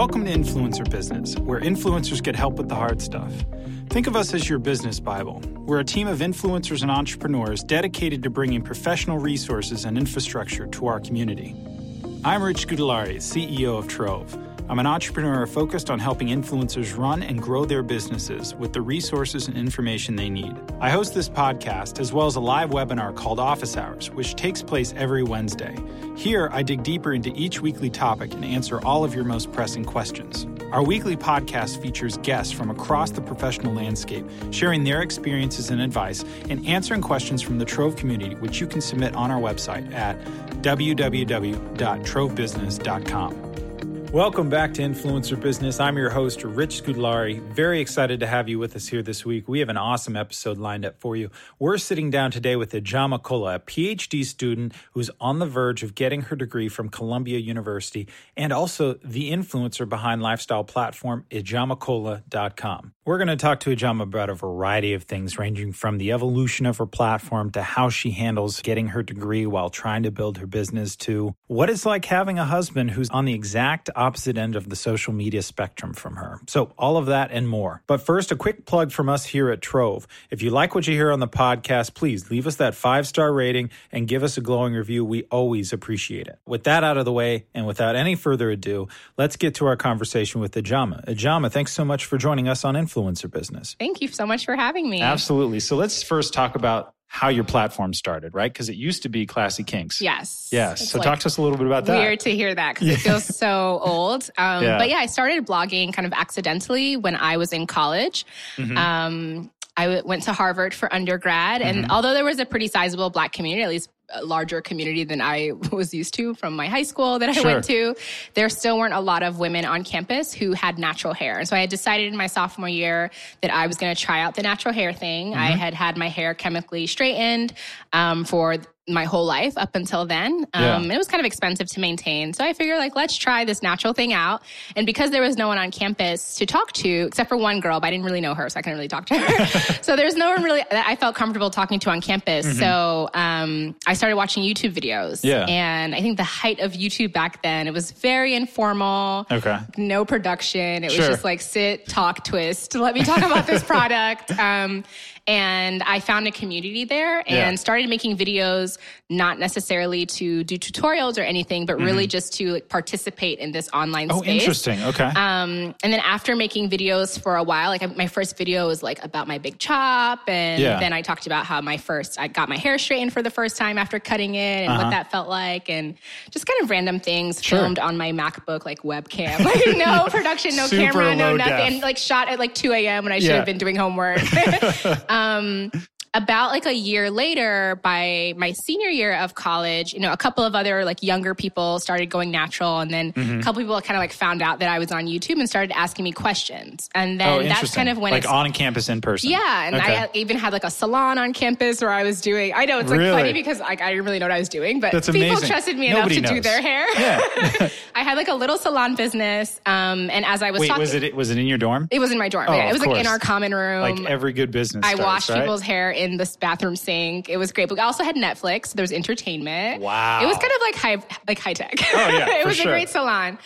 Welcome to Influencer Business, where influencers get help with the hard stuff. Think of us as your business Bible. We're a team of influencers and entrepreneurs dedicated to bringing professional resources and infrastructure to our community. I'm Rich Scutellari, CEO of Trove. I'm an entrepreneur focused on helping influencers run and grow their businesses with the resources and information they need. I host this podcast as well as a live webinar called Office Hours, which takes place every Wednesday. Here, I dig deeper into each weekly topic and answer all of your most pressing questions. Our weekly podcast features guests from across the professional landscape, sharing their experiences and advice and answering questions from the Trove community, which you can submit on our website at www.trovebusiness.com. Welcome back to Influencer Business. I'm your host, Rich Scutellari. Very excited to have you with us here this week. We have an awesome episode lined up for you. We're sitting down today with Ijeoma Kola, a PhD student who's on the verge of getting her degree from Columbia University and also the influencer behind lifestyle platform ijeomakola.com. We're going to talk to Ijeoma about a variety of things, ranging from the evolution of her platform to how she handles getting her degree while trying to build her business to what it's like having a husband who's on the exact opposite end of the social media spectrum from her. So, all of that and more. But first, a quick plug from us here at Trove. If you like what you hear on the podcast, please leave us that five star rating and give us a glowing review. We always appreciate it. With that out of the way, and without any further ado, let's get to our conversation with Ijeoma. Ijeoma, thanks so much for joining us on Influencer Business. Thank you so much for having me. Absolutely. So, let's first talk about how your platform started, right? Because it used to be Classy Kinks. Yes. Yes. It's so like talk to us a little bit about that. Weird to hear that because yeah. it feels so old. Um, yeah. But yeah, I started blogging kind of accidentally when I was in college. Mm-hmm. Um, I w- went to Harvard for undergrad, and mm-hmm. although there was a pretty sizable Black community, at least a larger community than I was used to from my high school that I sure. went to, there still weren't a lot of women on campus who had natural hair. And so I had decided in my sophomore year that I was going to try out the natural hair thing. Mm-hmm. I had had my hair chemically straightened um, for my whole life up until then. Um, yeah. It was kind of expensive to maintain. So I figured, like, let's try this natural thing out. And because there was no one on campus to talk to, except for one girl, but I didn't really know her, so I couldn't really talk to her. so there's no one really that I felt comfortable talking to on campus. Mm-hmm. So um, I started watching YouTube videos. Yeah. And I think the height of YouTube back then, it was very informal. Okay. No production. It sure. was just like sit, talk, twist. Let me talk about this product. Um, and I found a community there and yeah. started making videos, not necessarily to do tutorials or anything, but mm-hmm. really just to like, participate in this online oh, space. Oh, interesting. Okay. Um, and then after making videos for a while, like my first video was like about my big chop. And yeah. then I talked about how my first, I got my hair straightened for the first time after cutting it and uh-huh. what that felt like. And just kind of random things sure. filmed on my MacBook, like webcam, like no production, no camera, no nothing. And like shot at like 2 a.m. when I should yeah. have been doing homework. um, um, about like a year later by my senior year of college you know a couple of other like younger people started going natural and then mm-hmm. a couple people kind of like found out that i was on youtube and started asking me questions and then oh, that's kind of when like on campus in person yeah and okay. i even had like a salon on campus where i was doing i know it's like really? funny because like i didn't really know what i was doing but that's people amazing. trusted me Nobody enough to knows. do their hair yeah. i had like a little salon business um, and as i was Wait, talking was it was it in your dorm it was in my dorm oh, yeah. it was like in our common room like every good business i washed right? people's hair in this bathroom sink. It was great. But we also had Netflix. So there was entertainment. Wow. It was kind of like high, like high tech. Oh yeah, it was sure. a great salon.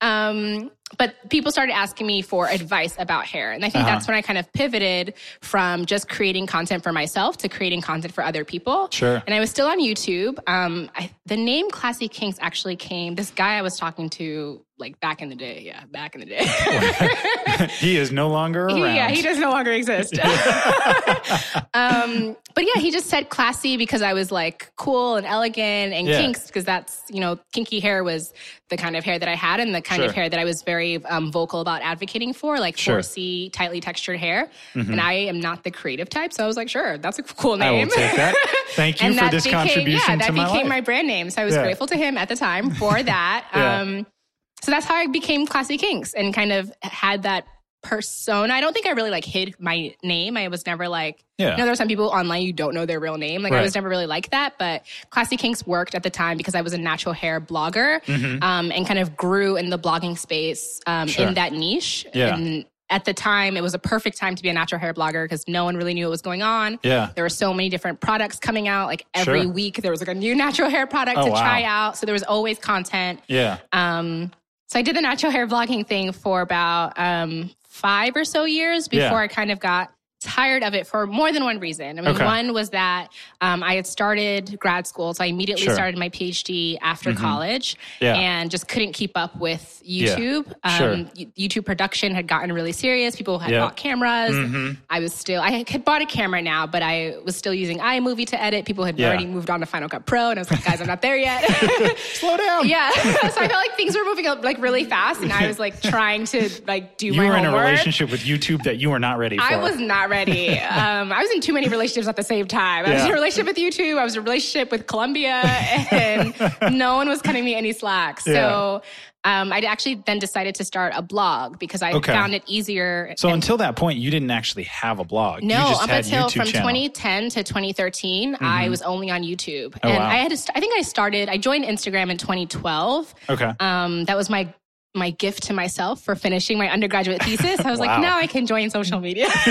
Um, but people started asking me for advice about hair. And I think uh-huh. that's when I kind of pivoted from just creating content for myself to creating content for other people. Sure. And I was still on YouTube. Um, I, the name Classy Kinks actually came, this guy I was talking to like back in the day. Yeah, back in the day. he is no longer around. He, yeah, he does no longer exist. um, but yeah, he just said classy because I was like cool and elegant and yeah. kinks because that's, you know, kinky hair was the kind of hair that I had and the kind sure. of hair that I was very um, vocal about advocating for, like sure. 4C, tightly textured hair. Mm-hmm. And I am not the creative type. So I was like, sure, that's a cool name. I will take that. Thank you for this became, contribution yeah, that my became life. my brand name. So I was yeah. grateful to him at the time for that. yeah. um, so that's how I became Classy Kinks and kind of had that persona. I don't think I really like hid my name. I was never like, yeah. you know, there are some people online you don't know their real name. Like right. I was never really like that. But Classy Kinks worked at the time because I was a natural hair blogger mm-hmm. um, and kind of grew in the blogging space um, sure. in that niche. Yeah. And at the time, it was a perfect time to be a natural hair blogger because no one really knew what was going on. Yeah. There were so many different products coming out. Like every sure. week, there was like a new natural hair product oh, to wow. try out. So there was always content. Yeah. Um, So I did the natural hair blogging thing for about um, five or so years before yeah. I kind of got tired of it for more than one reason. I mean, okay. one was that um, I had started grad school, so I immediately sure. started my PhD after mm-hmm. college, yeah. and just couldn't keep up with YouTube. Yeah. Sure. Um, YouTube production had gotten really serious. People had yep. bought cameras. Mm-hmm. I was still I had bought a camera now, but I was still using iMovie to edit. People had yeah. already moved on to Final Cut Pro, and I was like, guys, I'm not there yet. Slow down. Yeah. so I felt like things were moving up like really fast, and I was like trying to like do you my You were homework. in a relationship with YouTube that you were not ready for. I was not ready. Um, I was in too many relationships at the same time. I was in a relationship with YouTube. I was in a relationship with Columbia, and no one was cutting me any slack. So. Yeah. Um, I actually then decided to start a blog because I okay. found it easier. So and, until that point, you didn't actually have a blog. No, up until YouTube from channel. 2010 to 2013, mm-hmm. I was only on YouTube, oh, and wow. I had. To, I think I started. I joined Instagram in 2012. Okay. Um, that was my my gift to myself for finishing my undergraduate thesis. I was wow. like, now I can join social media.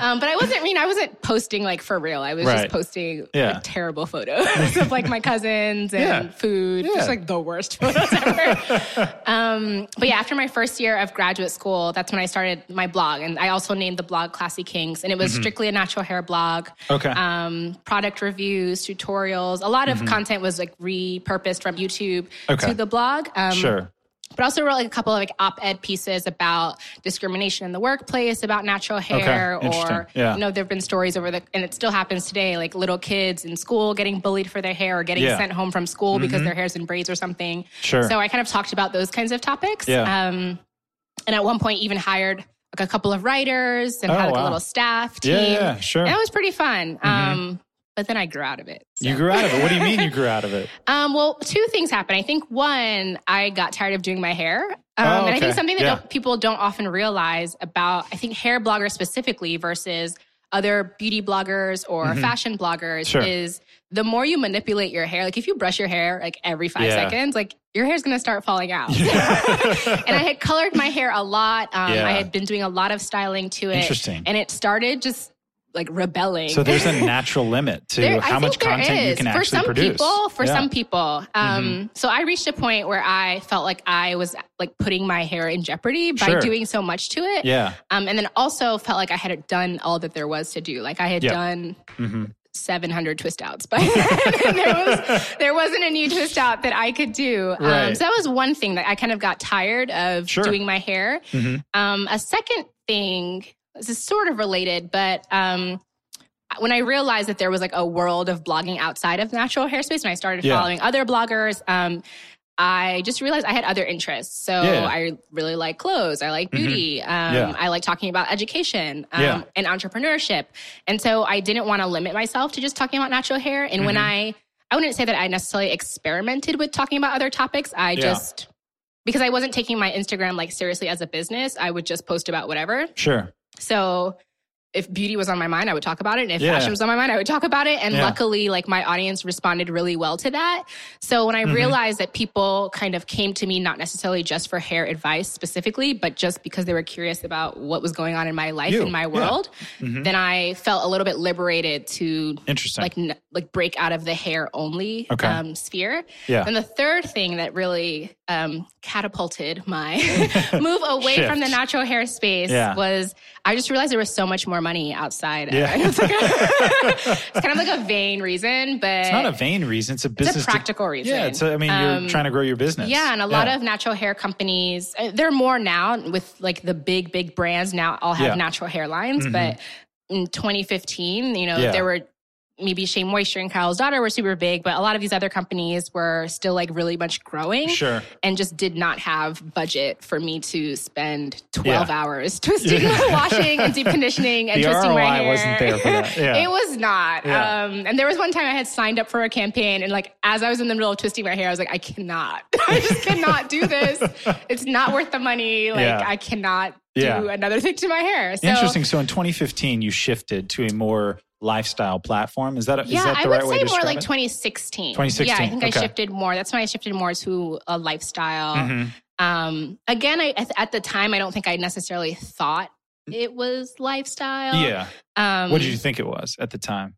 um, but I wasn't, I mean, I wasn't posting like for real. I was right. just posting yeah. like, terrible photos of like my cousins and yeah. food, yeah. just like the worst photos ever. um, but yeah, after my first year of graduate school, that's when I started my blog. And I also named the blog Classy Kinks. And it was mm-hmm. strictly a natural hair blog. Okay. Um, product reviews, tutorials. A lot of mm-hmm. content was like repurposed from YouTube okay. to the blog. Um, sure but also wrote like a couple of like op-ed pieces about discrimination in the workplace about natural hair okay. or yeah. you know there've been stories over the and it still happens today like little kids in school getting bullied for their hair or getting yeah. sent home from school mm-hmm. because their hair's in braids or something sure so i kind of talked about those kinds of topics yeah. um, and at one point even hired like a couple of writers and oh, had like wow. a little staff team yeah, yeah sure and it was pretty fun mm-hmm. um, but then I grew out of it. So. You grew out of it. What do you mean you grew out of it? um, well, two things happened. I think one, I got tired of doing my hair. Um, oh, okay. And I think something that yeah. don't, people don't often realize about, I think, hair bloggers specifically versus other beauty bloggers or mm-hmm. fashion bloggers sure. is the more you manipulate your hair, like if you brush your hair like every five yeah. seconds, like your hair's gonna start falling out. and I had colored my hair a lot. Um, yeah. I had been doing a lot of styling to it. Interesting. And it started just like rebelling. So there's a natural limit to there, how much content you can for actually some produce. People, for yeah. some people, um, mm-hmm. so I reached a point where I felt like I was like putting my hair in jeopardy by sure. doing so much to it. Yeah. Um, and then also felt like I had done all that there was to do. Like I had yep. done. Mm-hmm. 700 twist outs but there was there wasn't a new twist out that I could do. Um, right. so that was one thing that I kind of got tired of sure. doing my hair. Mm-hmm. Um, a second thing this is sort of related, but um, when I realized that there was like a world of blogging outside of natural hair space, and I started yeah. following other bloggers, um, I just realized I had other interests. So yeah. I really like clothes. I like mm-hmm. beauty. Mm-hmm. Um, yeah. I like talking about education um, yeah. and entrepreneurship. And so I didn't want to limit myself to just talking about natural hair. And mm-hmm. when I, I wouldn't say that I necessarily experimented with talking about other topics. I just, because I wasn't taking my Instagram like seriously as a business, I would just post about whatever. Sure. So if beauty was on my mind, I would talk about it. And if yeah. fashion was on my mind, I would talk about it. And yeah. luckily, like my audience responded really well to that. So when I mm-hmm. realized that people kind of came to me, not necessarily just for hair advice specifically, but just because they were curious about what was going on in my life, you. in my world, yeah. mm-hmm. then I felt a little bit liberated to Interesting. like, n- like break out of the hair only okay. um, sphere. Yeah. And the third thing that really um, catapulted my move away Shift. from the natural hair space was I just realized there was so much more money outside. Yeah. It's, like a, it's, kind of like a vain reason, but it's not a vain reason. It's a business. It's a practical to, reason. Yeah. It's a, I mean, you're um, trying to grow your business. Yeah. And a lot of natural hair companies, uh, there are more now with like the big, big brands now all have yeah. natural hair lines, mm-hmm. but in 2015, you know, yeah. there were maybe Shea Moisture and Carol's Daughter were super big, but a lot of these other companies were still like really much growing. Sure. And just did not have budget for me to spend 12 yeah. hours twisting, washing, and deep conditioning and the twisting ROI my hair. wasn't there for that. Yeah. it was not. Yeah. Um, and there was one time I had signed up for a campaign and like as I was in the middle of twisting my hair, I was like, I cannot. I just cannot do this. It's not worth the money. Like yeah. I cannot do another thing to my hair. So, Interesting. So in 2015, you shifted to a more lifestyle platform. Is that, yeah, is that the I would right way say to more like it? 2016. 2016. Yeah, I think okay. I shifted more. That's when I shifted more to a lifestyle. Mm-hmm. Um, again, I, at the time, I don't think I necessarily thought it was lifestyle. Yeah. Um, what did you think it was at the time?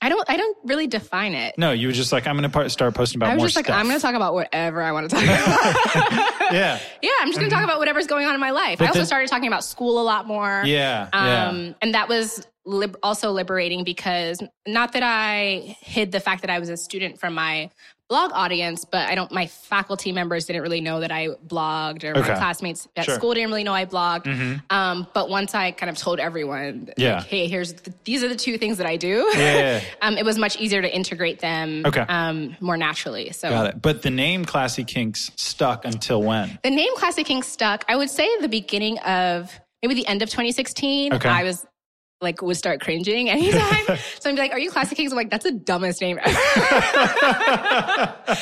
I don't. I don't really define it. No, you were just like, I'm going to start posting about. I was more just like, stuff. I'm going to talk about whatever I want to talk about. yeah, yeah. I'm just going to talk about whatever's going on in my life. But I also then- started talking about school a lot more. yeah, Um, yeah. and that was lib- also liberating because not that I hid the fact that I was a student from my blog audience, but I don't. My faculty members didn't really know that I blogged, or Okay. my classmates at Sure. school didn't really know I blogged. Mhm. Um, but once I kind of told everyone, Yeah. like, hey, here's the, these are the two things that I do. Yeah. um, it was much easier to integrate them. Okay. Um, more naturally. So Got it. But the name Classy Kinks stuck until when? the name Classic Kinks stuck. I would say the beginning of maybe the end of 2016. Okay. I was like would start cringing anytime. so I'd be like, "Are you Classic Kings?" I'm like, "That's the dumbest name ever."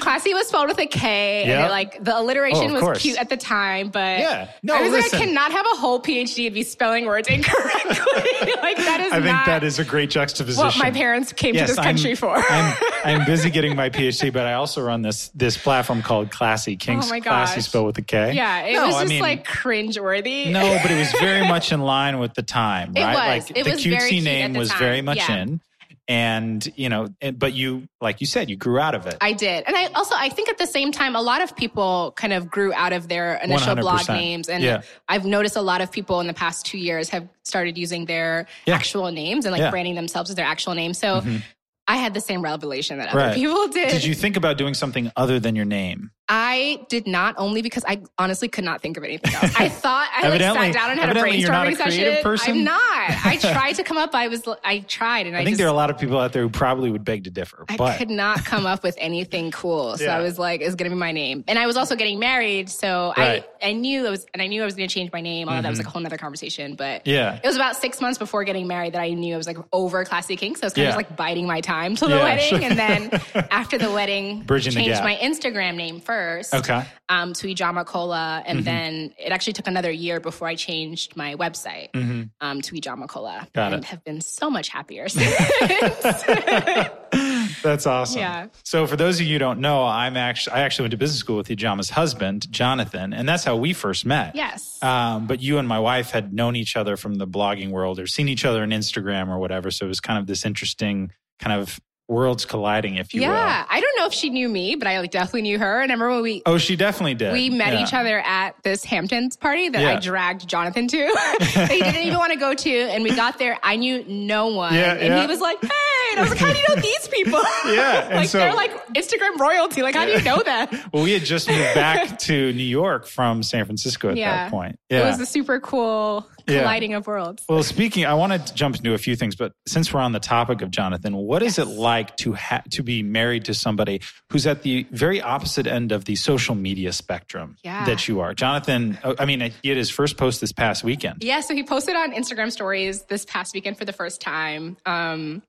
Classy was spelled with a K, and it, like the Oh, alliteration of was course. cute at the time. But Yeah. No, I was listen. like, I cannot have a whole PhD and be spelling words incorrectly. like that is I think that is a great juxtaposition. what my parents came Yes, to this country I'm, for. I'm, I'm busy getting my PhD, but I also run this this platform called Classy oh Kinks. Oh my gosh. Classy spelled with a K. yeah, it No, was I just mean- like cringeworthy. No, but it was very much in line with the time, It right? was. Like It the was cutesy cute name was time. very much Yeah. in. And, you know, but you, like you said, you grew out of it. I did. And I also I think at the same time a lot of people kind of grew out of their initial blog 100%. names and Yeah. I've noticed a lot of people in the past 2 years have started using their Yeah. actual names and like Yeah. Mm-hmm. branding themselves as their actual name. So I had the same revelation that other Right. people did. Did you think about doing something other than your name? I did not only because I honestly could not think of anything else. I thought I like sat down and had a evidently you're not a brainstorming session. person. I'm not. I tried to come up. I was. I tried, and I, I think just, there are a lot of people out there who probably would beg to differ. I but could not come up with anything cool. So Yeah. I was like, it's going to be my name. And I was also getting married. So Right. I, I knew it was, and I knew I was going to change my name. Although that was like mm-hmm. a whole nother conversation. But Yeah. it was about six months before getting married that I knew I was like over Classy King. So I was kind Yeah. of just like biding my time till the Yeah, wedding. sure. And then after the wedding, Bridging changed gap. my Instagram name first. Okay. Um, to Ijeoma Kola. Mm-hmm. And then it actually took another year before I changed my website um, to Ijeoma Kola. Mm-hmm. Got and it. have been so much happier since. That's awesome. Yeah. So for those of you who don't know, I'm actually I actually went to business school with Ijeoma's husband, Jonathan, and that's how we first met. yes. Um, but you and my wife had known each other from the blogging world or seen each other on Instagram or whatever. So it was kind of this interesting kind of worlds colliding, if you will. Yeah, I don't know if she knew me, but I like definitely knew her. And I remember when we Oh, she definitely did. we met Yeah. each other at this Hamptons party that Yeah. I dragged Jonathan to. that he didn't even want to go to, and we got there. I knew no one, Yeah, and yeah. he was like, "Hey," and I was like, "How do you know these people?" Yeah, and like so- they're like Instagram royalty. Like, how do you know them? Well, we had just moved back to New York from San Francisco at Yeah. that point. Yeah. It was a super cool Yeah. colliding of worlds. Well, speaking, I want to jump into a few things, but since we're on the topic of Jonathan, what is it like to ha- to be married to somebody who's at the very opposite end of the social media spectrum Yeah. that you are? Jonathan, oh, I mean, he had his first post this past weekend. Yeah, so he posted on Instagram stories this past weekend for the first time. Um,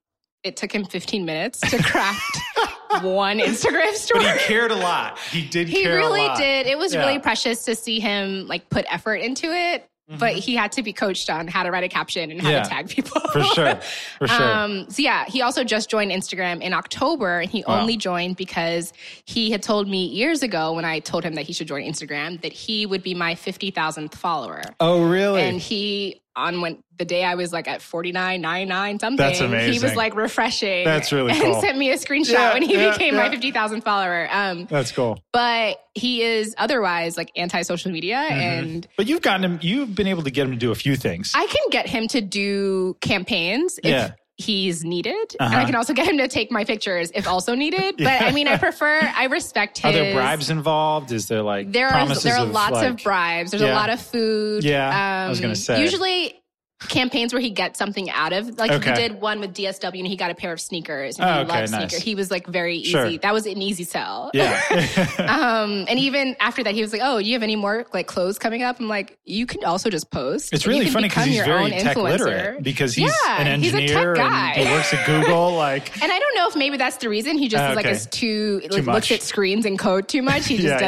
it took him 15 minutes to craft one Instagram story. But he cared a lot. He did He care a really did. It was Yeah. really precious to see him like put effort into it. But he had to be coached on how to write a caption and how Mm-hmm. Yeah. to tag people. For sure. For sure. Um, so yeah, he also just joined Instagram in October, and he Wow. only joined because he had told me years ago when I told him that he should join Instagram that he would be my fifty thousandth follower. oh, really? And he on when the day I was like at 49, 99, something. That's amazing. He was like refreshing. That's really and cool. sent me a screenshot Yeah, when he yeah, became yeah. my 50,000 follower. Um, That's cool. but he is otherwise like anti social media Mm-hmm. and But you've gotten him, you've been able to get him to do a few things. I can get him to do campaigns if Yeah. He's needed. And Uh-huh. I can also get him to take my pictures if also needed. But I mean, I prefer, I respect his. Are there bribes involved? Is there like There are there are of, lots like- of bribes. There's Yeah. a lot of food. Um, Yeah, I was gonna say. Usually campaigns where he gets something out of like Okay. he did one with DSW and he got a pair of sneakers and Oh, he okay, loves nice. sneakers. He was like very easy. Sure. That was an easy sell. Yeah. Um, and even after that, he was like, "Oh, do you have any more like clothes coming up?" I'm like, "You can also just post. It's really funny because he's very tech influencer." literate because he's Yeah, an he's a tech engineer guy. and he works at Google. Like, And I don't know if maybe that's the reason he just Uh, is like is too, like, much. looks at screens and code too much. He just Yeah,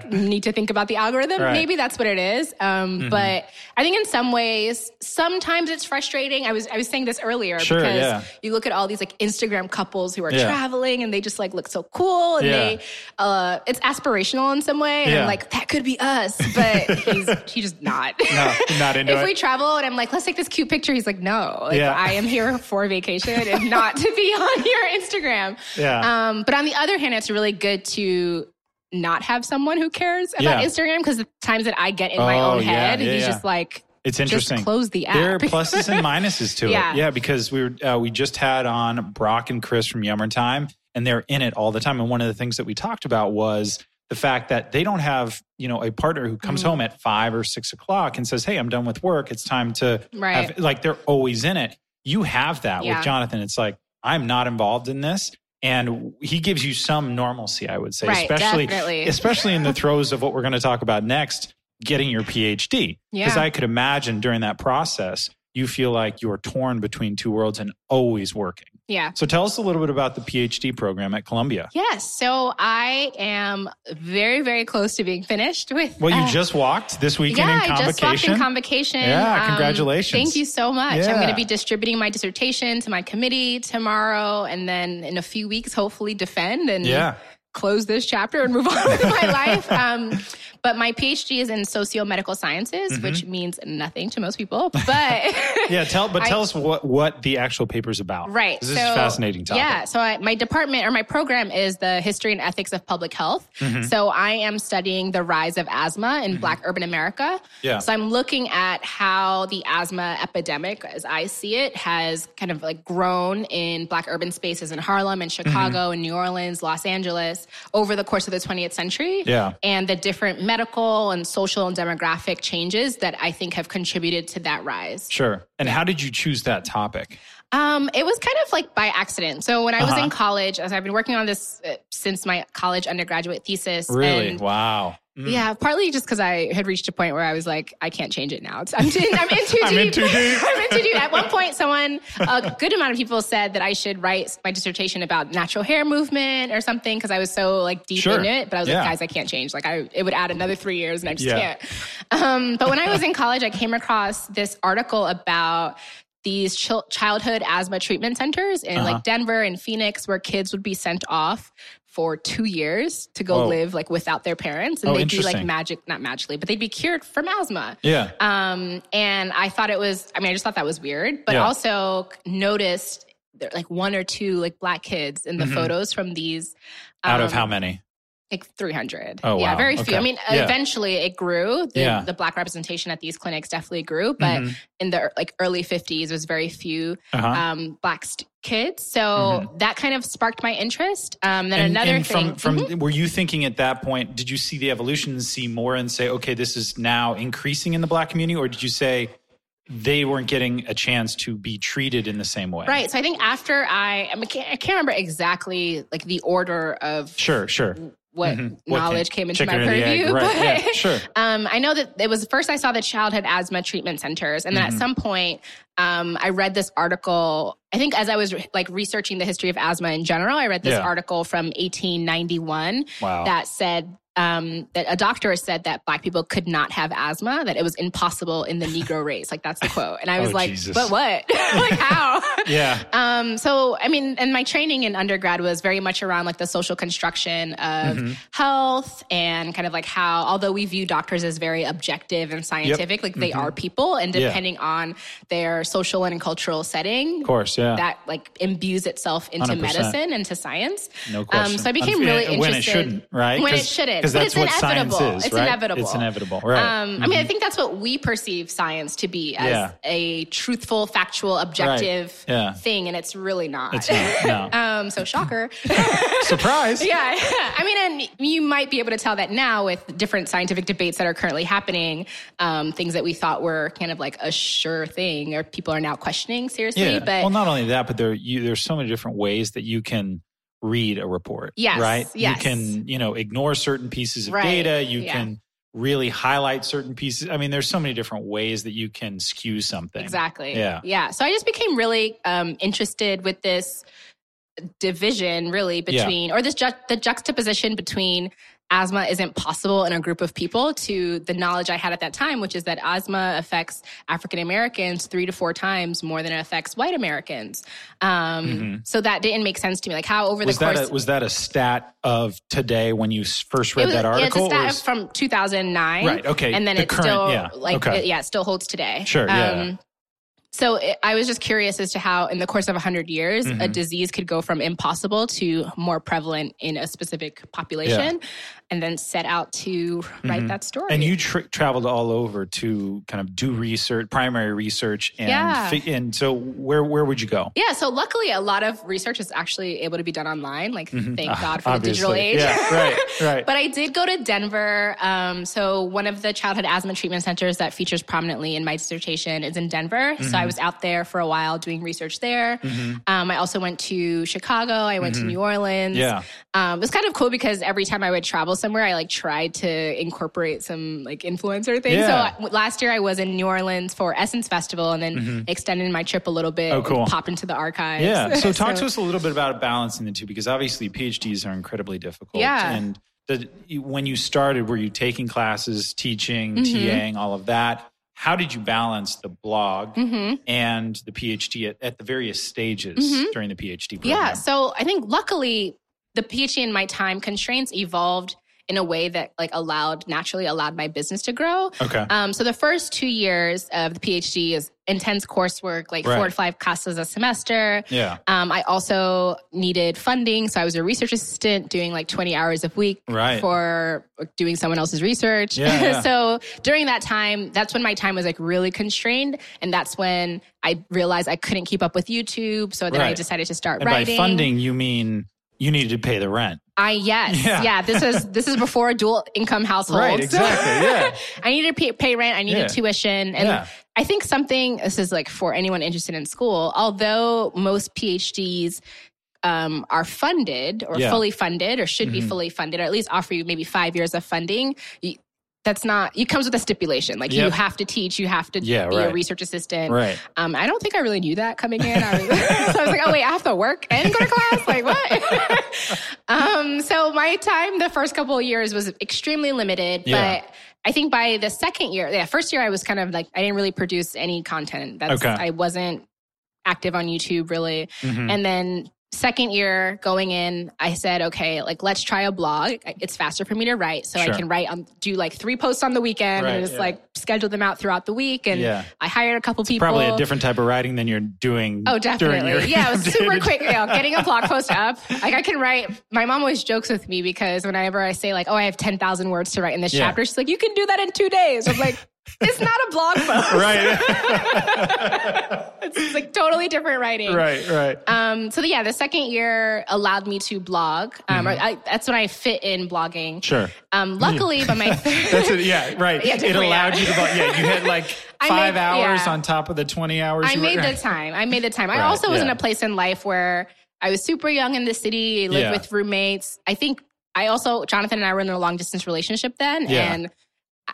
doesn't yeah. need to think about the algorithm. Right. Mm-hmm. Maybe that's what it is. Um, But I think in some ways, some sometimes it's frustrating. I was I was saying this earlier sure, because yeah. you look at all these like Instagram couples who are yeah. traveling and they just like look so cool and yeah. they uh it's aspirational in some way. And I'm like, that could be us. But he's just not. No, not into if it. we travel and I'm like, let's take this cute picture, he's like, no. Like I am here for vacation and not to be on your Instagram. Yeah. Um, but on the other hand, it's really good to not have someone who cares about Instagram because the times that I get in my oh, own head, he's just like it's interesting. Just close the app. There are pluses and minuses to yeah. it. Yeah, because we were uh, we just had on Brock and Chris from Yummer Time, and they're in it all the time. And one of the things that we talked about was the fact that they don't have you know a partner who comes mm. home at five or six o'clock and says, "Hey, I'm done with work. It's time to right. have." Like they're always in it. You have that yeah. with Jonathan. It's like I'm not involved in this. And he gives you some normalcy, I would say, right, especially definitely. especially in the throes of what we're going to talk about next getting your PhD. Because yeah. I could imagine during that process, you feel like you're torn between two worlds and always working. Yeah. So tell us a little bit about the PhD program at Columbia. Yes. So I am very, very close to being finished with. Well, you uh, just walked this weekend yeah, in convocation. I just walked in convocation. Yeah, congratulations. Um, thank you so much. Yeah. I'm going to be distributing my dissertation to my committee tomorrow, and then in a few weeks, hopefully, defend and yeah. Close this chapter and move on with my life. Um, but my PhD is in socio-medical sciences, mm-hmm. which means nothing to most people. But yeah, tell but tell I, us what what the actual paper is about. Right. This so, is fascinating topic. Yeah. So I, my department or my program is the history and ethics of public health. Mm-hmm. So I am studying the rise of asthma in mm-hmm. Black urban America. Yeah. So I'm looking at how the asthma epidemic, as I see it, has kind of like grown in Black urban spaces in Harlem and Chicago mm-hmm. and New Orleans, Los Angeles over the course of the 20th century. Yeah. And the different medical and social and demographic changes that I think have contributed to that rise. Sure. And how did you choose that topic? Um, it was kind of like by accident. So when I was uh-huh. in college, as I've been working on this uh, since my college undergraduate thesis. Really? Wow. Mm. Yeah, partly just because I had reached a point where I was like, I can't change it now. I'm, in, I'm in too I'm deep. in too deep. I'm in too deep. At one point, someone, a good amount of people said that I should write my dissertation about natural hair movement or something because I was so like deep sure. in it. But I was yeah. like, guys, I can't change. Like, I it would add another three years, and I just yeah. can't. Um, but when I was in college, I came across this article about these ch- childhood asthma treatment centers in uh-huh. like Denver and Phoenix where kids would be sent off for two years to go Whoa. live like without their parents and oh, they'd be like magic not magically but they'd be cured from asthma yeah um and i thought it was i mean i just thought that was weird but yeah. also noticed there like one or two like black kids in the mm-hmm. photos from these um, out of how many like 300. Oh, yeah, wow. very few. Okay. I mean, yeah. eventually it grew. The, yeah. the black representation at these clinics definitely grew, but mm-hmm. in the like early 50s, was very few uh-huh. um, black st- kids. So mm-hmm. that kind of sparked my interest. Um, then and, another and thing. From, from mm-hmm. were you thinking at that point? Did you see the evolution and see more and say, okay, this is now increasing in the black community, or did you say? They weren't getting a chance to be treated in the same way, right? So I think after I, I, can't, I can't remember exactly like the order of sure, sure what mm-hmm. knowledge what came, into my purview. Right. But yeah, sure. um, I know that it was first I saw the childhood asthma treatment centers, and then mm-hmm. at some point um, I read this article. I think as I was like researching the history of asthma in general, I read this yeah. article from 1891 wow. that said um, that a doctor said that black people could not have asthma, that it was impossible in the Negro race. Like that's the quote. And I was oh, like, Jesus. but what? like how? yeah. Um, so, I mean, and my training in undergrad was very much around like the social construction of mm-hmm. health and kind of like how, although we view doctors as very objective and scientific, yep. like mm-hmm. they are people and depending yeah. on their social and cultural setting, of course, yeah. that like imbues itself into 100%. medicine, into science. No question. Um, so I became really interested. When it shouldn't, right? When it shouldn't because that's but it's what inevitable. science is. It's right? inevitable. It's inevitable, right? Um, mm-hmm. I mean, I think that's what we perceive science to be as Yeah. a truthful, factual, objective Right. Yeah. thing, and it's really not. It's not, no. um, so shocker. Surprise! yeah, I mean, and you might be able to tell that now with different scientific debates that are currently happening. Um, things that we thought were kind of like a sure thing, or people are now questioning seriously. Yeah. But well, not only that, but there you, there's so many different ways that you can read a report. Yes, Right. yes. You can you know ignore certain pieces of Right, data. You yeah. can really highlight certain pieces. I mean, there's so many different ways that you can skew something. Exactly. Yeah. Yeah. So I just became really um, interested with this division, really between, or this ju- the juxtaposition between asthma isn't possible in a group of people to the knowledge I had at that time, which is that asthma affects African Americans three to four times more than it affects white Americans. Um, mm-hmm. So that didn't make sense to me. Like how over was the course that a, was that a stat of today when you first read was, that article? Yeah, it's a stat from 2009. Right. Okay. And then the it's current, still yeah. like okay. it, yeah, it still holds today. Sure. Yeah. Um, so it, I was just curious as to how, in the course of 100 years, mm-hmm. a disease could go from impossible to more prevalent in a specific population. And then set out to write mm-hmm. that story. And you tra- traveled all over to kind of do research, primary research, and yeah. fi- and so where where would you go? Yeah, so luckily a lot of research is actually able to be done online. Like mm-hmm. thank uh, God for obviously. the digital age. Yeah, right, right. but I did go to Denver. Um, so one of the childhood asthma treatment centers that features prominently in my dissertation is in Denver. Mm-hmm. So I mm-hmm. was out there for a while doing research there. Mm-hmm. Um, I also went to Chicago. I went to mm-hmm. New Orleans. Yeah, um, it was kind of cool because every time I would travel somewhere, I like tried to incorporate some like influencer things. Yeah. So last year I was in New Orleans for Essence Festival and then mm-hmm. extended my trip a little bit. Oh, cool. Popped into the archives. Yeah. So talk so, to us a little bit about balancing the two because obviously PhDs are incredibly difficult. Yeah. And the, when you started, were you taking classes, teaching, mm-hmm. TAing, all of that? How did you balance the blog mm-hmm. and the PhD at, at the various stages mm-hmm. during the PhD program? Yeah. So I think luckily the PhD in my time constraints evolved in a way that like allowed naturally allowed my business to grow. Okay. Um, so the first two years of the PhD is intense coursework, like right. four to five classes a semester. Yeah. Um, I also needed funding, so I was a research assistant doing like twenty hours a week right. for doing someone else's research. Yeah, yeah. so during that time, that's when my time was like really constrained, and that's when I realized I couldn't keep up with YouTube. So then right. I decided to start and writing. By funding, you mean you needed to pay the rent. I yes, yeah. yeah. This is this is before a dual income household. Right, exactly. Yeah. I needed to pay, pay rent. I needed yeah. tuition, and yeah. I think something. This is like for anyone interested in school. Although most PhDs um, are funded or yeah. fully funded or should mm-hmm. be fully funded, or at least offer you maybe five years of funding that's not it comes with a stipulation like yep. you have to teach you have to yeah, be right. a research assistant right um, i don't think i really knew that coming in I was, so i was like oh wait i have to work and go to class like what um, so my time the first couple of years was extremely limited yeah. but I think by the second year, yeah, first year I was kind of like I didn't really produce any content. That's okay. I wasn't active on YouTube really. Mm-hmm. And then second year going in, I said, okay, like let's try a blog. It's faster for me to write. So sure. I can write on do like three posts on the weekend right, and just yeah. like schedule them out throughout the week. And yeah. I hired a couple it's people. Probably a different type of writing than you're doing. Oh, definitely. Your, yeah, it was super quick. You know, getting a blog post up. Like I can write. My mom always jokes with me because whenever I say like, oh, I have 10,000 words to write in this yeah. chapter, she's like, you can do that in two days. I'm like, it's not a blog post. Right. it's like totally different writing. Right, right. Um, so yeah, the second year allowed me to blog. Um, mm-hmm. I, that's when I fit in blogging. Sure. Um, luckily, but my third, that's it. Yeah, right. Yeah, it allowed yeah. you to blog. Yeah, you had like five made, hours yeah. on top of the twenty hours. I made the time. I made the time. I also was yeah. in a place in life where I was super young in the city, lived Yeah. with roommates. I think I also Jonathan and I were in a long distance relationship then, Yeah. and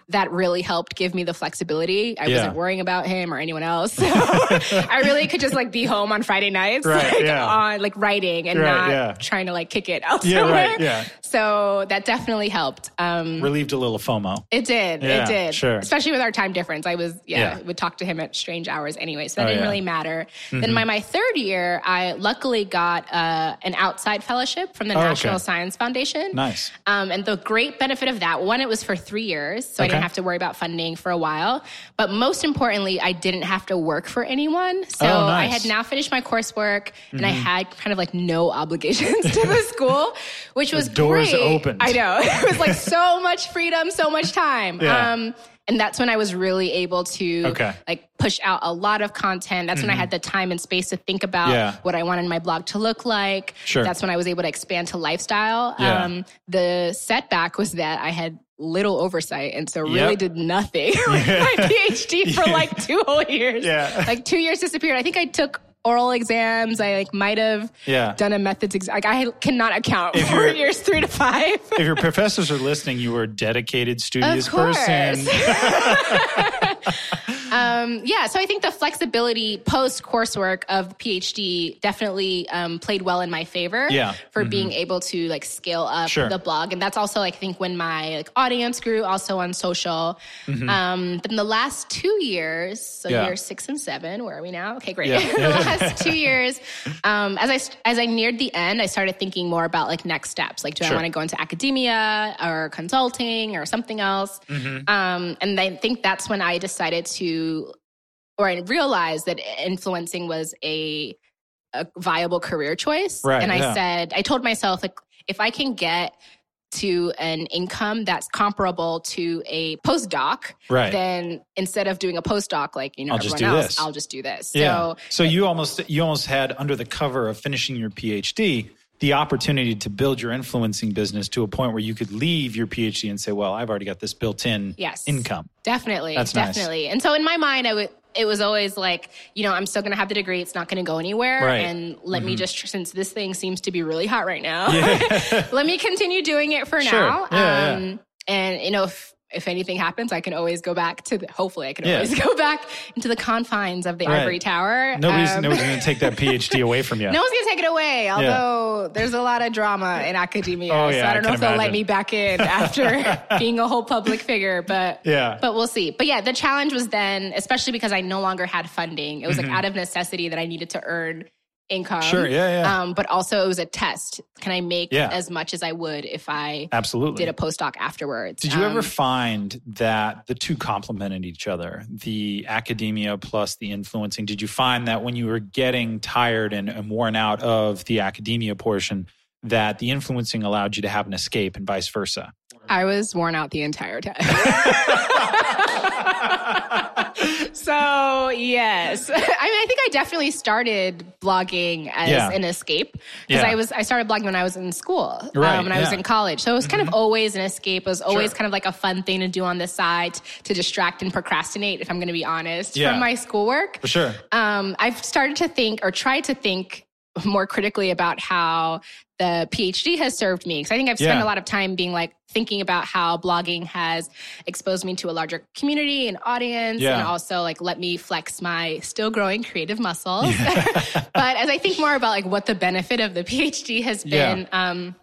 that really helped give me the flexibility. I Yeah. wasn't worrying about him or anyone else. So I really could just like be home on Friday nights, Right, like yeah. on like writing and Right, not yeah. trying to like kick it Yeah, elsewhere. right. Yeah. So that definitely helped. Um, Relieved a little FOMO. it did. Yeah, it did. sure. Especially with our time difference. I was, yeah, Yeah. would talk to him at strange hours anyway. So that Oh, didn't yeah. really matter. Mhm. Then by my third year, I luckily got uh, an outside fellowship from the Oh, okay. National Science Foundation. Nice. Um, and the great benefit of that, one, it was for three years, so I Okay. didn't have to worry about funding for a while. But most importantly, I didn't have to work for anyone. So Oh, I had now finished my coursework and I Mhm. had kind of like no obligations to the school, which was doors great. opened. I know. It was like so much freedom, so much time. Yeah. Um, and that's when I was really able to Okay. like push out a lot of content. That's when I had the time and space to think about Mm-hmm. Yeah. what I wanted my blog to look like. Sure. That's when I was able to expand to lifestyle. Yeah. Um, the setback was that I had little oversight and so really Yep. did nothing with my PhD for like two whole years. Yeah. Like two years disappeared. I think I took oral exams. I like might have Yeah. done a methods exam. Like I cannot account If for years three to five. If your professors are listening, you were a dedicated, studious person. Um, yeah, so I think the flexibility post coursework of PhD definitely um, played well in my favor. Yeah. For mm-hmm. being able to like scale up sure. the blog, and that's also like, I think when my like audience grew, also on social. Mm-hmm. Um, then the last two years, so yeah. years six and seven, where are we now? Okay, great. Yeah. the last two years, um, as I as I neared the end, I started thinking more about like next steps. Like, do sure. I want to go into academia or consulting or something else? Mm-hmm. Um, and I think that's when I decided to, or I realized that influencing was a, a viable career choice. Right, and I yeah. said, I told myself, like, if I can get to an income that's comparable to a postdoc, right. then instead of doing a postdoc like you know I'll everyone else, this. I'll just do this. Yeah. So, so you almost you almost had under the cover of finishing your PhD the opportunity to build your influencing business to a point where you could leave your PhD and say, "Well, I've already got this built-in yes. income." Definitely, That's definitely. Nice. And so in my mind, I would it was always like, you know, I'm still going to have the degree. It's not going to go anywhere. Right. And let mm-hmm. me just, since this thing seems to be really hot right now, yeah. let me continue doing it for sure. now. Yeah, um, yeah. And, you know, if, if anything happens, I can always go back to the, hopefully I can yeah. always go back into the confines of the right. ivory tower. Nobody's, um, nobody's going to take that PhD away from you. No one's going to take it away, although yeah. there's a lot of drama in academia. Oh, yeah, so I don't I know if imagine. they'll let me back in after being a whole public figure, but, yeah. but we'll see. But yeah, the challenge was then, especially because I no longer had funding, it was mm-hmm. like out of necessity that I needed to earn income. Sure, yeah, yeah. Um, but also it was a test. Can I make yeah. as much as I would if I absolutely did a postdoc afterwards? Did you um, ever find that the two complemented each other, the academia plus the influencing? Did you find that when you were getting tired and, and worn out of the academia portion, that the influencing allowed you to have an escape and vice versa? I was worn out the entire time. so yes, I mean, I think I definitely started blogging as Yeah. an escape because Yeah. I was I started blogging when I was in school, um, when I was in college. So it was kind of always an escape. It was always Sure. kind of like a fun thing to do on the side to distract and procrastinate. If I'm going to be honest, from my schoolwork. For sure. Um, I've started to think or tried to think more critically about how the PhD has served me. Because I think I've spent Yeah. a lot of time being like thinking about how blogging has exposed me to a larger community and audience Yeah. and also like let me flex my still growing creative muscles. but as I think more about like what the benefit of the PhD has Yeah. been, um,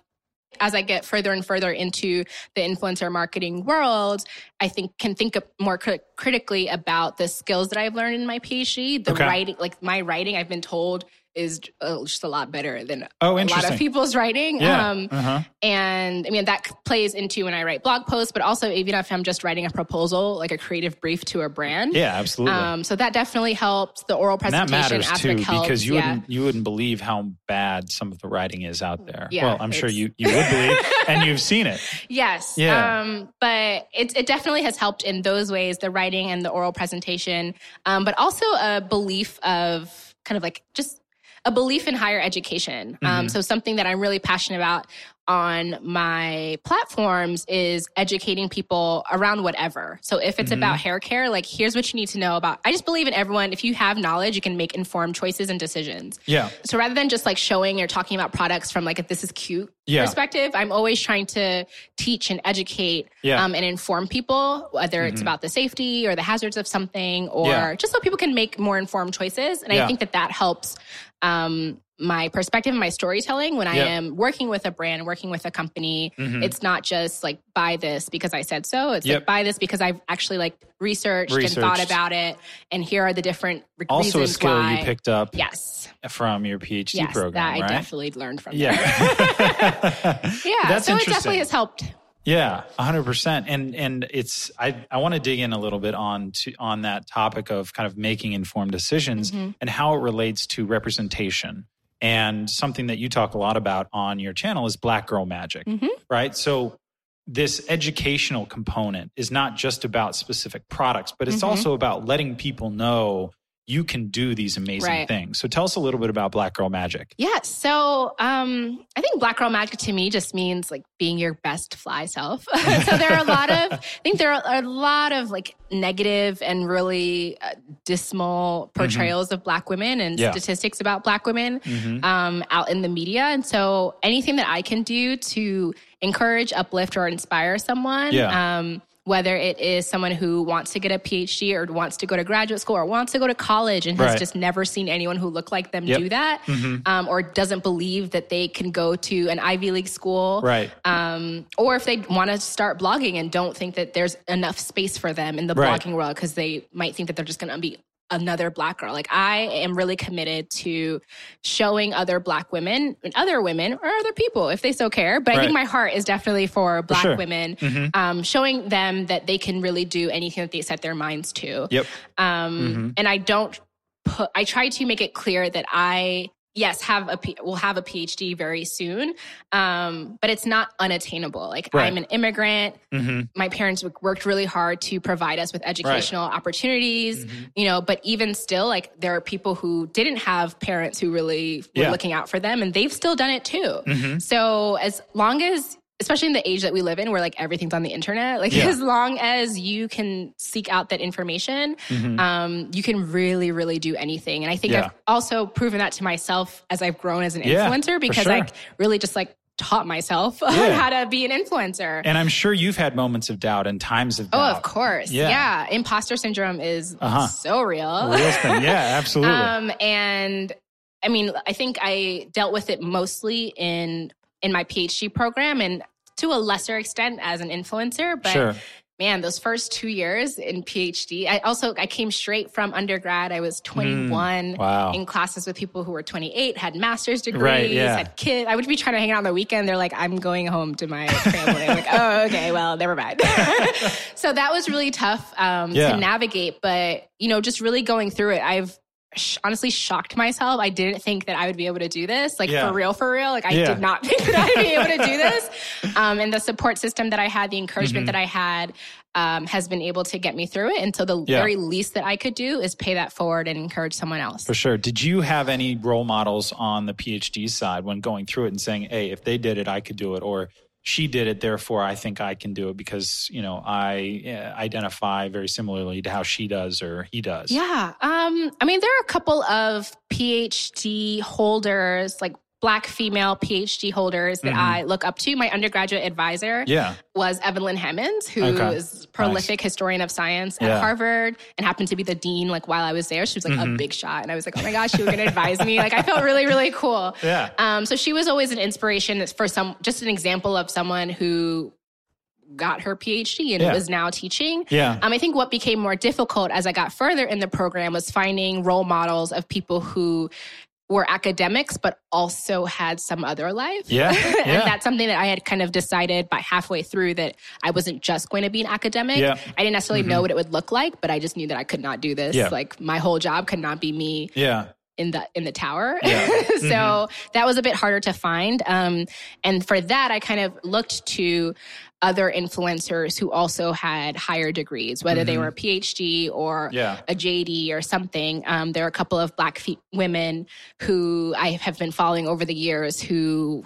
as I get further and further into the influencer marketing world, I think can think more cri- critically about the skills that I've learned in my PhD. The Okay. writing, like my writing, I've been told is uh, just a lot better than Oh, a lot of people's writing. Yeah. Um, uh-huh. and I mean, that plays into when I write blog posts, but also even if I'm just writing a proposal, like a creative brief to a brand. Yeah, absolutely. Um, so that definitely helps. The oral and that presentation matters aspect too, helps. because you yeah. wouldn't you wouldn't believe how bad some of the writing is out there. Yeah, well, I'm sure you you would believe, and you've seen it. Yes. Yeah. Um, but it, it definitely has helped in those ways, the writing and the oral presentation, um, but also a belief of kind of like just a belief in higher education. Mm-hmm. Um, so something that I'm really passionate about on my platforms is educating people around whatever. So if it's Mm-hmm. about hair care, like here's what you need to know about. I just believe in everyone. If you have knowledge, you can make informed choices and decisions. Yeah. So rather than just like showing or talking about products from like a this is cute Yeah. perspective, I'm always trying to teach and educate Yeah. Mm-hmm. um, and inform people, whether it's about the safety or the hazards of something, or Yeah. just so people can make more informed choices. And. I think that that helps um, my perspective and my storytelling when I am working with a brand, working with a company. It's not just like buy this because I said so. It's Mm-hmm. Yep. like buy this because I've actually like researched, and thought about it, and here are the different re- Also, a skill why. you picked up Yes, from your PhD yes, program, that I definitely learned from. yeah. yeah. That's so it definitely has helped. Yeah, hundred percent. And and it's I I want to dig in a little bit on to on that topic of kind of making informed decisions Mm-hmm. and how it relates to representation. And something that you talk a lot about on your channel is Black Girl Magic, Mhm. right? So this educational component is not just about specific products, but it's Mhm. also about letting people know you can do these amazing Right. things. So tell us a little bit about Black Girl Magic. Yeah. So um, I think Black Girl Magic to me just means like being your best fly self. so there are a lot of, I think there are a lot of like negative and really uh, dismal portrayals of Black women and Yeah. statistics about Black women Mhm. um, out in the media. And so anything that I can do to encourage, uplift, or inspire someone. Yeah. Um, whether it is someone who wants to get a PhD or wants to go to graduate school or wants to go to college and has right. just never seen anyone who looked like them yep. do that, mm-hmm. um, or doesn't believe that they can go to an Ivy League school, right? Um, or if they want to start blogging and don't think that there's enough space for them in the right. blogging world because they might think that they're just going to be another black girl. Like I am really committed to showing other black women and other women or other people if they so care. But right. I think my heart is definitely for black for sure. women, mm-hmm. um, showing them that they can really do anything that they set their minds to. Yep. Um, mm-hmm. And I don't put, I try to make it clear that I yes, have a will have a PhD very soon, um, but it's not unattainable. Like right. I'm an immigrant. Mm-hmm. My parents worked really hard to provide us with educational right. opportunities. Mm-hmm. You know, but even still, like there are people who didn't have parents who really were yeah. looking out for them, and they've still done it too. Mm-hmm. So as long as especially in the age that we live in where like everything's on the internet like yeah. as long as you can seek out that information mm-hmm. um, you can really really do anything and i think yeah. i've also proven that to myself as i've grown as an yeah, influencer because sure. i really just like taught myself yeah. how to be an influencer. And I'm sure you've had moments of doubt and times of doubt. Oh, of course. Yeah. yeah. Imposter syndrome is uh-huh. so real. real thing. yeah, absolutely. um, and I mean, I think I dealt with it mostly in in my PhD program and to a lesser extent as an influencer, but sure. man, those first two years in PhD, I also I came straight from undergrad. I was 21 mm, wow. in classes with people who were 28, had master's degrees, right, yeah. had kids. I would be trying to hang out on the weekend. They're like, I'm going home to my family. I'm like, oh, okay, well, never mind. so that was really tough um, yeah. to navigate, but you know, just really going through it, I've honestly shocked myself. I didn't think that I would be able to do this, like yeah. for real, for real. Like I yeah. did not think that I'd be able to do this. Um, and the support system that I had, the encouragement mm-hmm. that I had, um, has been able to get me through it. And so the yeah. very least that I could do is pay that forward and encourage someone else. For sure. Did you have any role models on the PhD side when going through it and saying, "Hey, if they did it, I could do it," or she did it therefore i think i can do it because you know i uh, identify very similarly to how she does or he does. Yeah um i mean there are a couple of phd holders like black female PhD holders that mm-hmm. I look up to. My undergraduate advisor yeah. was Evelyn Hammonds, who okay. is prolific nice. historian of science at yeah. Harvard and happened to be the dean like while I was there. She was like mm-hmm. a big shot. And I was like, oh my gosh, she was gonna advise me. Like I felt really, really cool. Yeah. Um, so she was always an inspiration for some just an example of someone who got her PhD and yeah. was now teaching. Yeah. Um, I think what became more difficult as I got further in the program was finding role models of people who were academics, but also had some other life. Yeah. and that's something that I had kind of decided by halfway through that I wasn't just going to be an academic. Yeah. I didn't necessarily mm-hmm. know what it would look like, but I just knew that I could not do this. Yeah. Like my whole job could not be me. Yeah in the in the tower. Yeah. so mm-hmm. that was a bit harder to find. Um, and for that, I kind of looked to other influencers who also had higher degrees, whether mm-hmm. they were a PhD or yeah. a JD or something. Um, there are a couple of Black fe- women who I have been following over the years who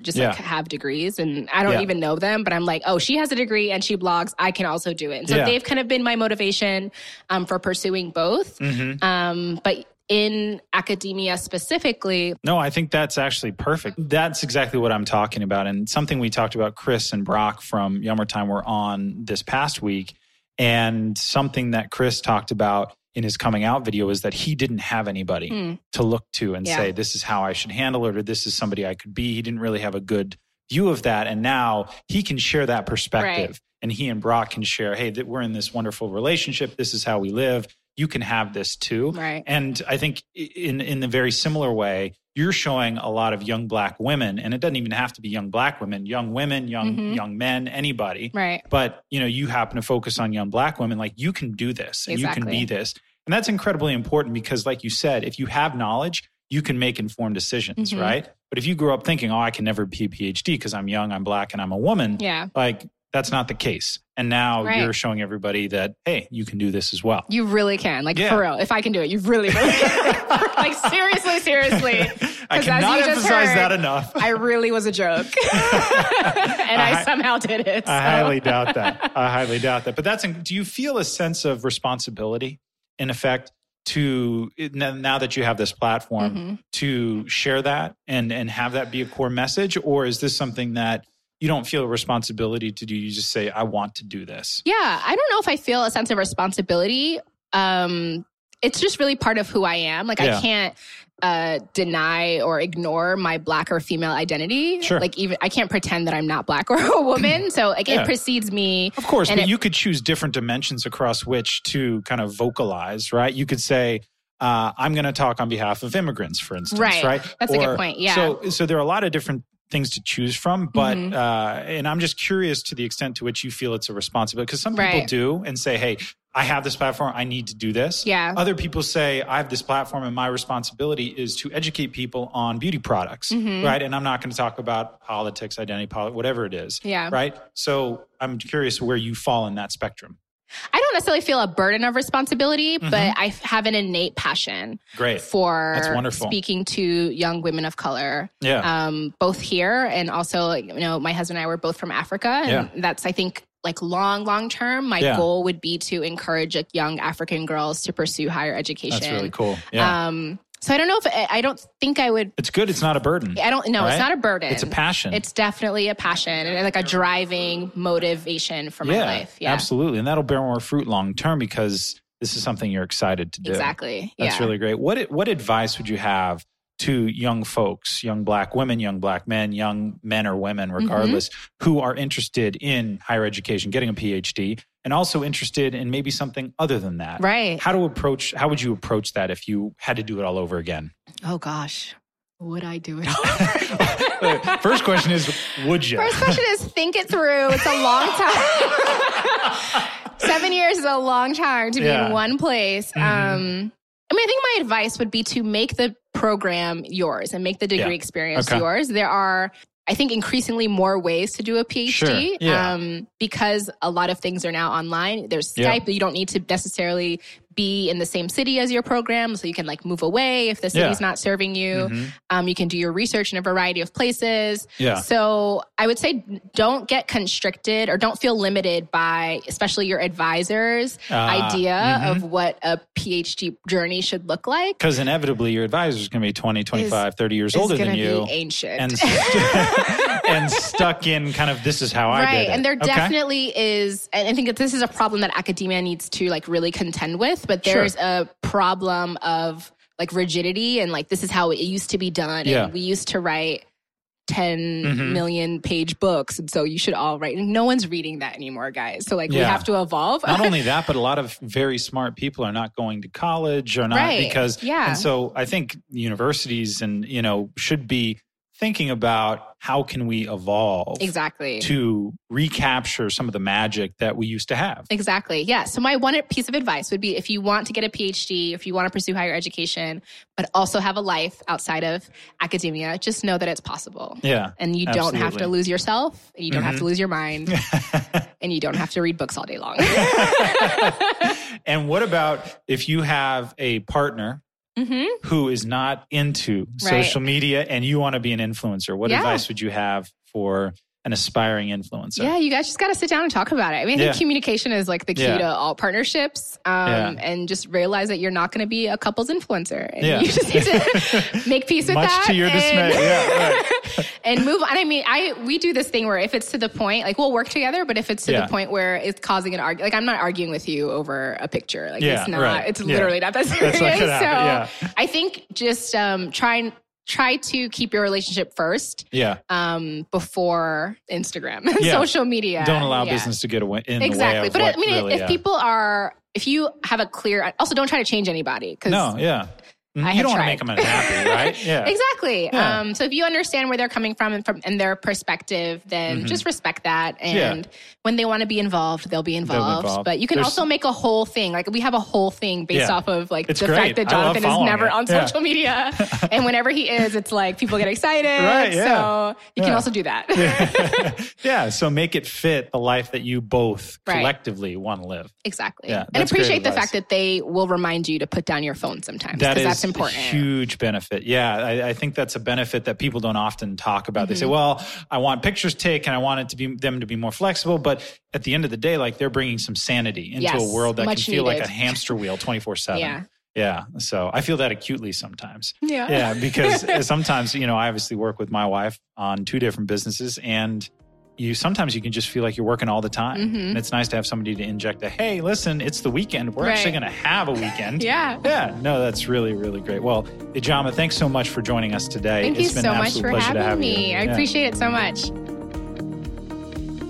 just yeah. like have degrees and I don't yeah. even know them, but I'm like, oh, she has a degree and she blogs. I can also do it. And so yeah. they've kind of been my motivation um, for pursuing both. Mm-hmm. Um, but in academia specifically. No, I think that's actually perfect. That's exactly what I'm talking about. And something we talked about, Chris and Brock from Yummer Time were on this past week. And something that Chris talked about in his coming out video is that he didn't have anybody mm. to look to and yeah. say, this is how I should handle it, or this is somebody I could be. He didn't really have a good view of that. And now he can share that perspective. Right. And he and Brock can share, hey, that we're in this wonderful relationship. This is how we live you can have this too. Right. And I think in in the very similar way, you're showing a lot of young black women, and it doesn't even have to be young black women, young women, young mm-hmm. young men, anybody. Right. But you know, you happen to focus on young black women, like you can do this and exactly. you can be this. And that's incredibly important because, like you said, if you have knowledge, you can make informed decisions, mm-hmm. right? But if you grow up thinking, oh, I can never be a PhD because I'm young, I'm black, and I'm a woman, yeah. like that's not the case. And now right. you're showing everybody that, hey, you can do this as well. You really can. Like, yeah. for real. If I can do it, you really, really can. like, seriously, seriously. I cannot emphasize heard, that enough. I really was a joke. and I, I, somehow did it. So. I highly doubt that. I highly doubt that. But that's, do you feel a sense of responsibility, in effect, to now that you have this platform mm-hmm. to share that and and have that be a core message or is this something that you don't feel a responsibility to do. You just say, I want to do this. Yeah. I don't know if I feel a sense of responsibility. Um, it's just really part of who I am. Like yeah. I can't uh, deny or ignore my black or female identity. Sure. Like even I can't pretend that I'm not black or a woman. So like yeah. it precedes me. Of course, but it, you could choose different dimensions across which to kind of vocalize, right? You could say, uh, I'm going to talk on behalf of immigrants, for instance, right? right? That's or, a good point. Yeah. So, so there are a lot of different things to choose from, but mm-hmm. uh, and I'm just curious to the extent to which you feel it's a responsibility because some people right. do and say, "Hey, I have this platform, I need to do this." Yeah. Other people say, "I have this platform, and my responsibility is to educate people on beauty products, mm-hmm. right?" And I'm not going to talk about politics, identity, politics, whatever it is, yeah. Right. So I'm curious where you fall in that spectrum. I don't necessarily feel a burden of responsibility, mm-hmm. but I have an innate passion Great. for That's wonderful. speaking to young women of color. Yeah. Um, both here and also, you know, my husband and I were both from Africa. And yeah. that's, I think, like long, long term, my yeah. goal would be to encourage like, young African girls to pursue higher education. That's really cool. Yeah. Um, so I don't know if I don't think I would. It's good. It's not a burden. I don't. No, right? it's not a burden. It's a passion. It's definitely a passion and like a driving motivation for my yeah, life. Yeah, absolutely, and that'll bear more fruit long term because this is something you're excited to do. Exactly. That's yeah. really great. What what advice would you have to young folks, young black women, young black men, young men or women, mm-hmm. regardless, mm-hmm. who are interested in higher education, getting a PhD, and also interested in maybe something other than that. Right. How to approach how would you approach that if you had to do it all over again? Oh gosh. Would I do it First question is would you? First question is think it through. It's a long time. Seven years is a long time to be yeah. in one place. Mm-hmm. Um I mean, I think my advice would be to make the program yours and make the degree yeah. experience okay. yours. There are I think increasingly more ways to do a PhD sure. yeah. um, because a lot of things are now online. There's Skype, yeah. you don't need to necessarily be in the same city as your program, so you can like move away if the city's yeah. not serving you. Mm-hmm. Um, you can do your research in a variety of places. Yeah. So I would say don't get constricted or don't feel limited by, especially your advisor's uh, idea mm-hmm. of what a PhD journey should look like. Because inevitably your advisor is going to be 20, 25, is, 30 years older than you. ancient. And, and stuck in kind of this is how right. I did it. Right. And there okay. definitely is, and I think that this is a problem that academia needs to like really contend with but there's sure. a problem of like rigidity and like this is how it used to be done. Yeah. And we used to write ten mm-hmm. million page books. And so you should all write. No one's reading that anymore, guys. So like yeah. we have to evolve. not only that, but a lot of very smart people are not going to college or not right. because yeah. And so I think universities and you know should be thinking about how can we evolve exactly to recapture some of the magic that we used to have exactly yeah so my one piece of advice would be if you want to get a phd if you want to pursue higher education but also have a life outside of academia just know that it's possible yeah and you absolutely. don't have to lose yourself and you don't mm-hmm. have to mm-hmm. lose your mind and you don't have to read books all day long and what about if you have a partner mm-hmm. who is not into right. social media and you want to be an influencer, what yeah. advice would you have for an aspiring influencer. Yeah, you guys just got to sit down and talk about it. I mean, I think yeah. communication is like the key yeah. to all partnerships. Um. And just realize that you're not going to be a couple's influencer. And yeah. you just need to make peace with Much that. to your and, dismay. Yeah, right. and move on. I mean, I we do this thing where if it's to the point, like we'll work together, but if it's to the point where it's causing an argument, like I'm not arguing with you over a picture. Like it's not, right. it's literally not that serious. so I think just um, try and try to keep your relationship first. Yeah. Um, before Instagram, yeah. social media. Don't allow yeah. business to get away. exactly. but I mean, really, if yeah. people are, if you have a clear, also don't try to change anybody. Cause no, yeah. I you don't want to make them unhappy, right? Yeah, exactly. Yeah. Um, so if you understand where they're coming from and from and their perspective, then mm-hmm. just respect that. And yeah. when they want to be involved, they'll be involved. They'll be involved. But you can There's, also make a whole thing. Like we have a whole thing based off of like it's the great. fact that Jonathan is never it. on social media, and whenever he is, it's like people get excited. Right. So you can also do that. yeah. So make it fit the life that you both right. collectively want to live. Exactly. Yeah, and appreciate the fact that they will remind you to put down your phone sometimes. That is important. Huge benefit. Yeah, I, I, think that's a benefit that people don't often talk about. Mm-hmm. They say, mm-hmm. "Well, I want pictures taken. I want it to be them to be more flexible." But at the end of the day, like they're bringing some sanity into yes, a world that can feel needed. like a hamster wheel, twenty four seven. Yeah. Yeah. So I feel that acutely sometimes. Yeah. Yeah. Because sometimes, you know, I obviously work with my wife on two different businesses and you sometimes you can just feel like you're working all the time. Mm-hmm. And it's nice to have somebody to inject a, hey, listen, it's the weekend. We're right. actually going to have a weekend. yeah. Yeah. No, that's really, really great. Well, Ijeoma, thanks so much for joining us today. Thank it's you so much for having me. I yeah. appreciate it so much.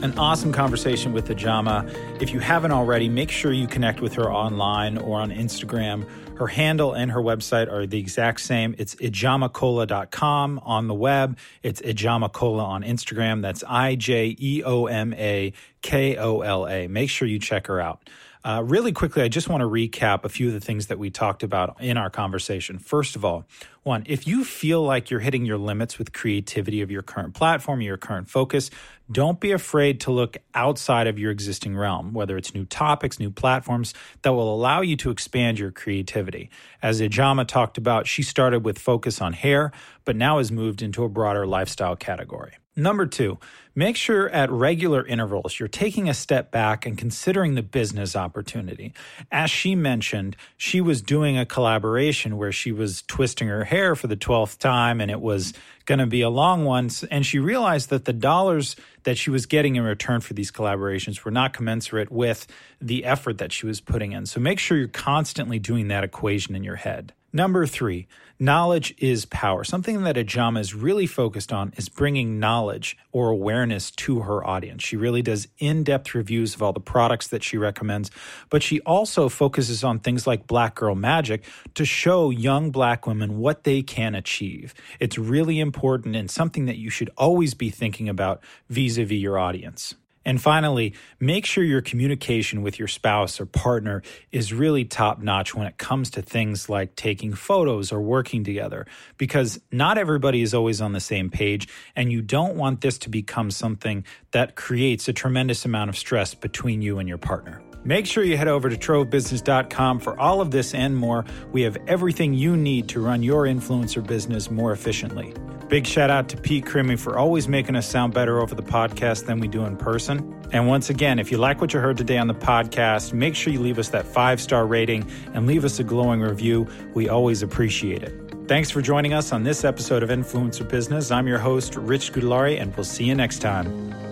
An awesome conversation with Ijeoma. If you haven't already, make sure you connect with her online or on Instagram her handle and her website are the exact same. It's ijeomakola.com on the web. It's ijeomakola on Instagram. That's I J E O M A K O L A. Make sure you check her out. Uh, really quickly, I just want to recap a few of the things that we talked about in our conversation. First of all, one, if you feel like you're hitting your limits with creativity of your current platform, your current focus, don't be afraid to look outside of your existing realm, whether it's new topics, new platforms that will allow you to expand your creativity. As Ijeoma talked about, she started with focus on hair, but now has moved into a broader lifestyle category. Number two, make sure at regular intervals you're taking a step back and considering the business opportunity. As she mentioned, she was doing a collaboration where she was twisting her hair for the 12th time and it was going to be a long one. And she realized that the dollars that she was getting in return for these collaborations were not commensurate with the effort that she was putting in. So make sure you're constantly doing that equation in your head. Number three, knowledge is power. Something that Ijeoma is really focused on is bringing knowledge or awareness to her audience. She really does in depth reviews of all the products that she recommends, but she also focuses on things like Black Girl Magic to show young black women what they can achieve. It's really important and something that you should always be thinking about vis a vis your audience. And finally, make sure your communication with your spouse or partner is really top notch when it comes to things like taking photos or working together, because not everybody is always on the same page. And you don't want this to become something that creates a tremendous amount of stress between you and your partner. Make sure you head over to trovebusiness.com for all of this and more. We have everything you need to run your influencer business more efficiently. Big shout out to Pete Crimmy for always making us sound better over the podcast than we do in person. And once again, if you like what you heard today on the podcast, make sure you leave us that five star rating and leave us a glowing review. We always appreciate it. Thanks for joining us on this episode of Influencer Business. I'm your host, Rich Gudlari, and we'll see you next time.